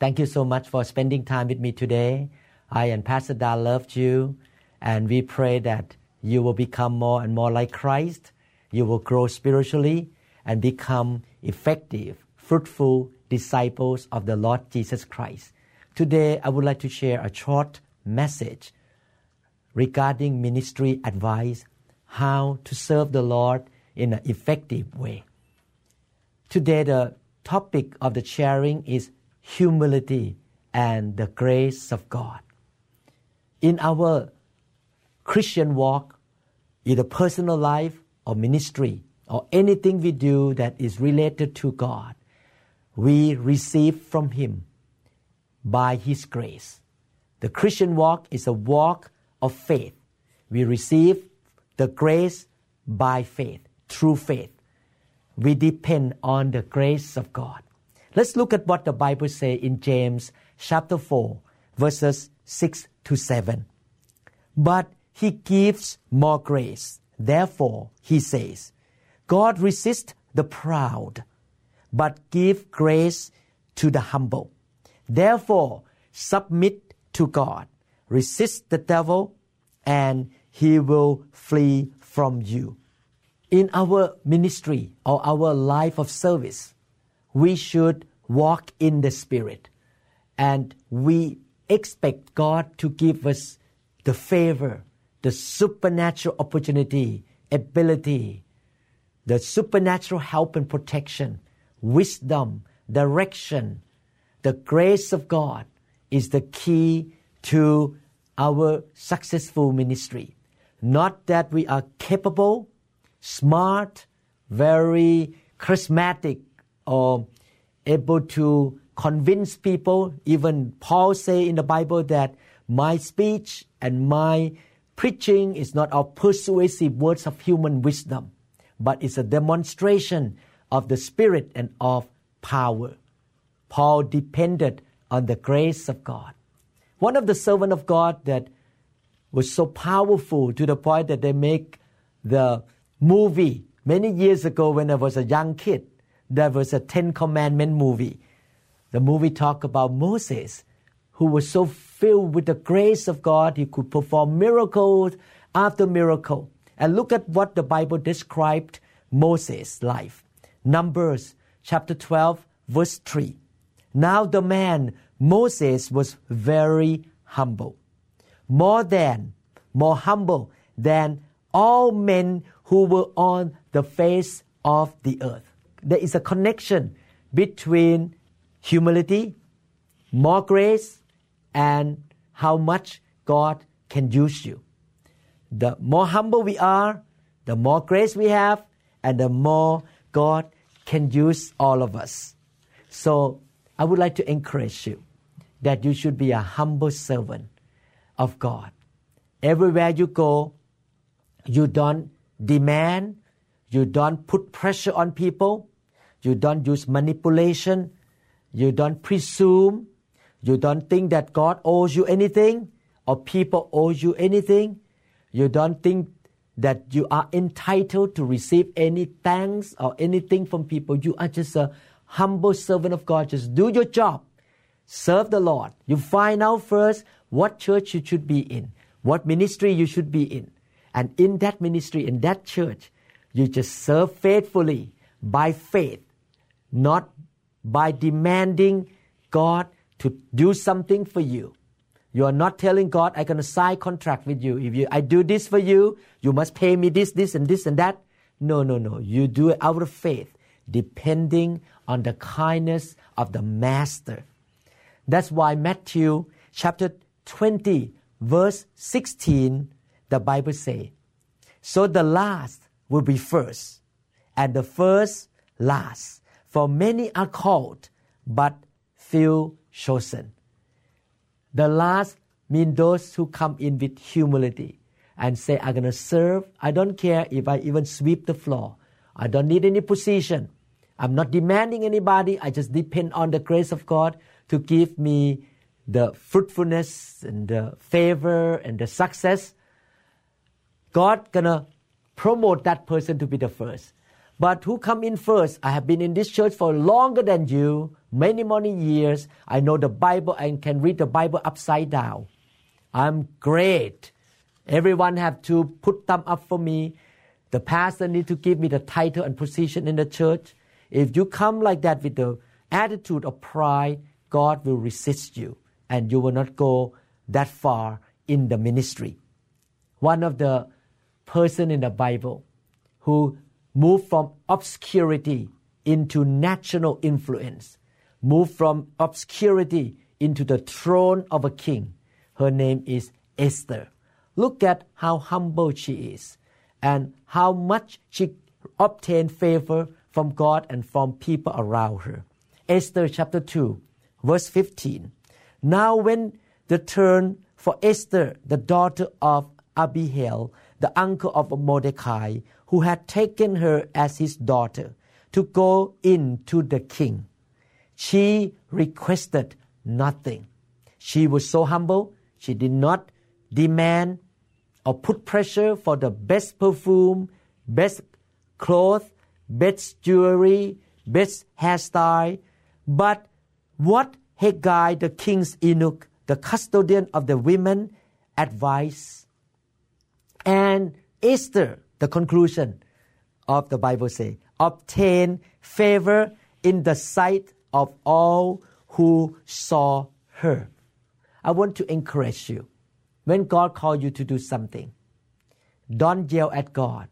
Thank you so much for spending time with me today. I and Pastor Dal loved you, and we pray that you will become more and more like Christ. You will grow spiritually and become effective, fruitful disciples of the Lord Jesus Christ. Today, I would like to share a short message regarding ministry advice, how to serve the Lord in an effective way. Today, the topic of the sharing is humility and the grace of God. In our Christian walk, either personal life or ministry, or anything we do that is related to God, we receive from Him by His grace. The Christian walk is a walk of faith. We receive the grace by faith, through faith. We depend on the grace of God. Let's look at what the Bible says in James chapter 4, verses 6 to 7. But he gives more grace. Therefore, he says, God resists the proud, but give grace to the humble. Therefore, submit to God. Resist the devil, and he will flee from you. In our ministry or our life of service, we should walk in the Spirit. And we expect God to give us the favor, the supernatural opportunity, ability, the supernatural help and protection, wisdom, direction. The grace of God is the key to our successful ministry. Not that we are capable, smart, very charismatic, or able to convince people. Even Paul say in the Bible that my speech and my preaching is not of persuasive words of human wisdom, but it's a demonstration of the Spirit and of power. Paul depended on the grace of God. One of the servant of God that was so powerful to the point that they make the movie many years ago when I was a young kid. There was a Ten Commandment movie. The movie talked about Moses, who was so filled with the grace of God, he could perform miracles after miracle. And look at what the Bible described Moses' life. Numbers chapter 12, verse 3. Now the man Moses was very humble, more than, more humble than all men who were on the face of the earth. There is a connection between humility, more grace, and how much God can use you. The more humble we are, the more grace we have, and the more God can use all of us. So I would like to encourage you that you should be a humble servant of God. Everywhere you go, you don't demand, you don't put pressure on people, you don't use manipulation, you don't presume, you don't think that God owes you anything or people owe you anything. You don't think that you are entitled to receive any thanks or anything from people. You are just a humble servant of God. Just do your job. Serve the Lord. You find out first what church you should be in, what ministry you should be in. And in that ministry, in that church, you just serve faithfully by faith, not by demanding God to do something for you. You are not telling God, I'm going to sign contract with you. If you, I do this for you, you must pay me this, this, and this, and that. No, no, no. You do it out of faith, depending on the kindness of the Master. That's why Matthew chapter 20, verse 16, the Bible say, So the last will be first, and the first last. For many are called, but few chosen. The last mean those who come in with humility and say, I'm going to serve. I don't care if I even sweep the floor. I don't need any position. I'm not demanding anybody. I just depend on the grace of God to give me the fruitfulness and the favor and the success. God gonna promote that person to be the first. But who come in first? I have been in this church for longer than you, many, many years. I know the Bible and can read the Bible upside down. I'm great. Everyone have to put thumb up for me. The pastor need to give me the title and position in the church. If you come like that with the attitude of pride, God will resist you and you will not go that far in the ministry. One of the person in the Bible who moved from obscurity into national influence, move from obscurity into the throne of a king. Her name is Esther. Look at how humble she is and how much she obtained favor from God and from people around her. Esther chapter 2, verse 15. Now, when the turn for Esther, the daughter of Abihail, the uncle of Mordecai, who had taken her as his daughter, to go in to the king, she requested nothing. She was so humble, she did not demand or put pressure for the best perfume, best clothes, best jewelry, best hairstyle. But what Hegai, the king's eunuch, the custodian of the women, advised, and Esther, the conclusion of the Bible say, obtain favor in the sight of all who saw her. I want to encourage you. When God calls you to do something, don't yell at God.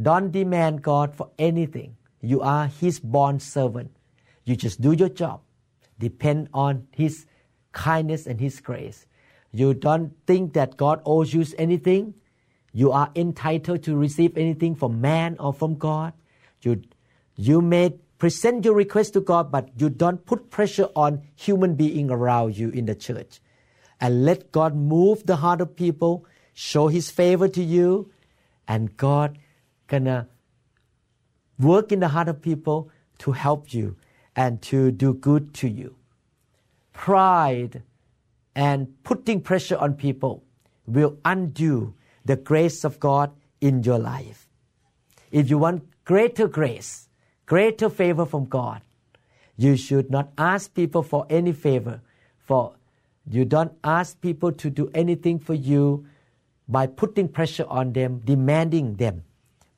Don't demand God for anything. You are His bond servant. You just do your job. Depend on His kindness and His grace. You don't think that God owes you anything. You are entitled to receive anything from man or from God. You, you may present your request to God, but you don't put pressure on human being around you in the church. And let God move the heart of people, show His favor to you, and God gonna work in the heart of people to help you and to do good to you. Pride and putting pressure on people will undo the grace of God in your life. If you want greater grace, greater favor from God, you should not ask people for any favor. For you don't ask people to do anything for you by putting pressure on them, demanding them.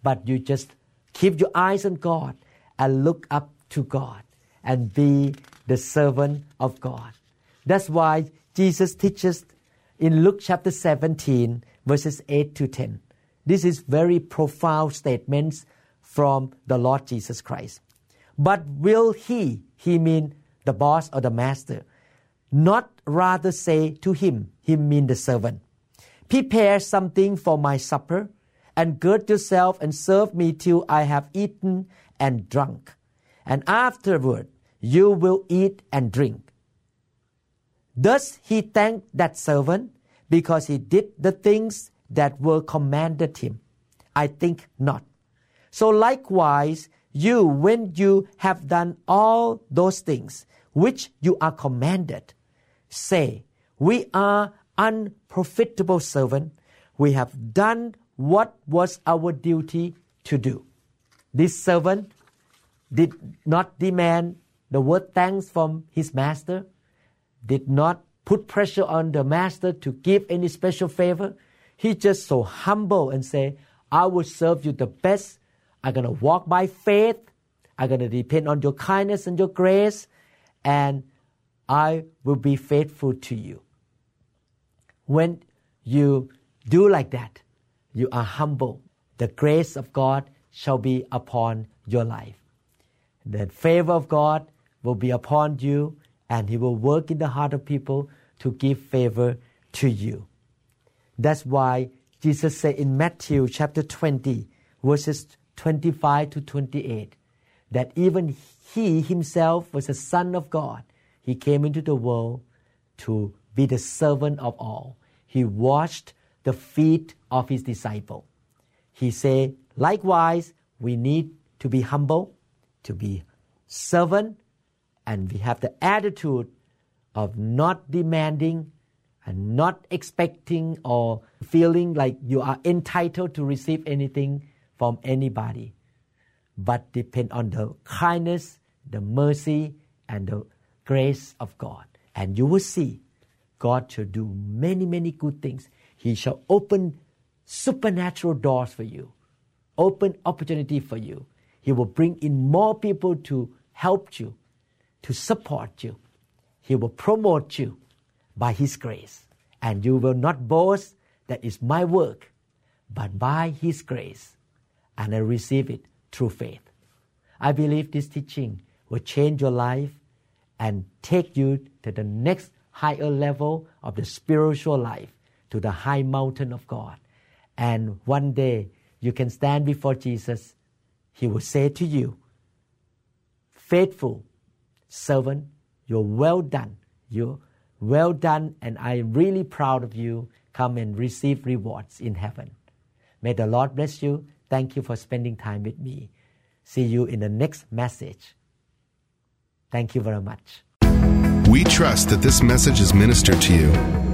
But you just keep your eyes on God and look up to God and be the servant of God. That's why Jesus teaches in Luke chapter 17 verses 8 to 10. This is very profound statements from the Lord Jesus Christ. But will he, he mean the boss or the master, not rather say to him, he mean the servant, prepare something for my supper and gird yourself and serve me till I have eaten and drunk. And afterward you will eat and drink. Does he thank that servant because he did the things that were commanded him? I think not. So likewise, you, when you have done all those things which you are commanded, say, We are unprofitable servant. We have done what was our duty to do. This servant did not demand the word thanks from his master, did not put pressure on the master to give any special favor. He just so humble and say, I will serve you the best. I'm going to walk by faith. I'm going to depend on your kindness and your grace. And I will be faithful to you. When you do like that, you are humble. The grace of God shall be upon your life. The favor of God will be upon you and He will work in the heart of people to give favor to you. That's why Jesus said in Matthew chapter 20, verses 25 to 28, that even He Himself was a Son of God. He came into the world to be the servant of all. He washed the feet of his disciple. He said, likewise, we need to be humble, to be servant, and we have the attitude of not demanding and not expecting or feeling like you are entitled to receive anything from anybody, but depend on the kindness, the mercy, and the grace of God. And you will see God shall do many, many good things. He shall open supernatural doors for you, open opportunity for you. He will bring in more people to help you, to support you. He will promote you by His grace. And you will not boast that is my work, but by His grace. And I receive it through faith. I believe this teaching will change your life and take you to the next higher level of the spiritual life, to the high mountain of God. And one day you can stand before Jesus. He will say to you, Faithful servant, you're well done. You're well done, and I'm really proud of you. Come and receive rewards in heaven. May the Lord bless you. Thank you for spending time with me. See you in the next message. Thank you very much. We trust that this message is ministered to you.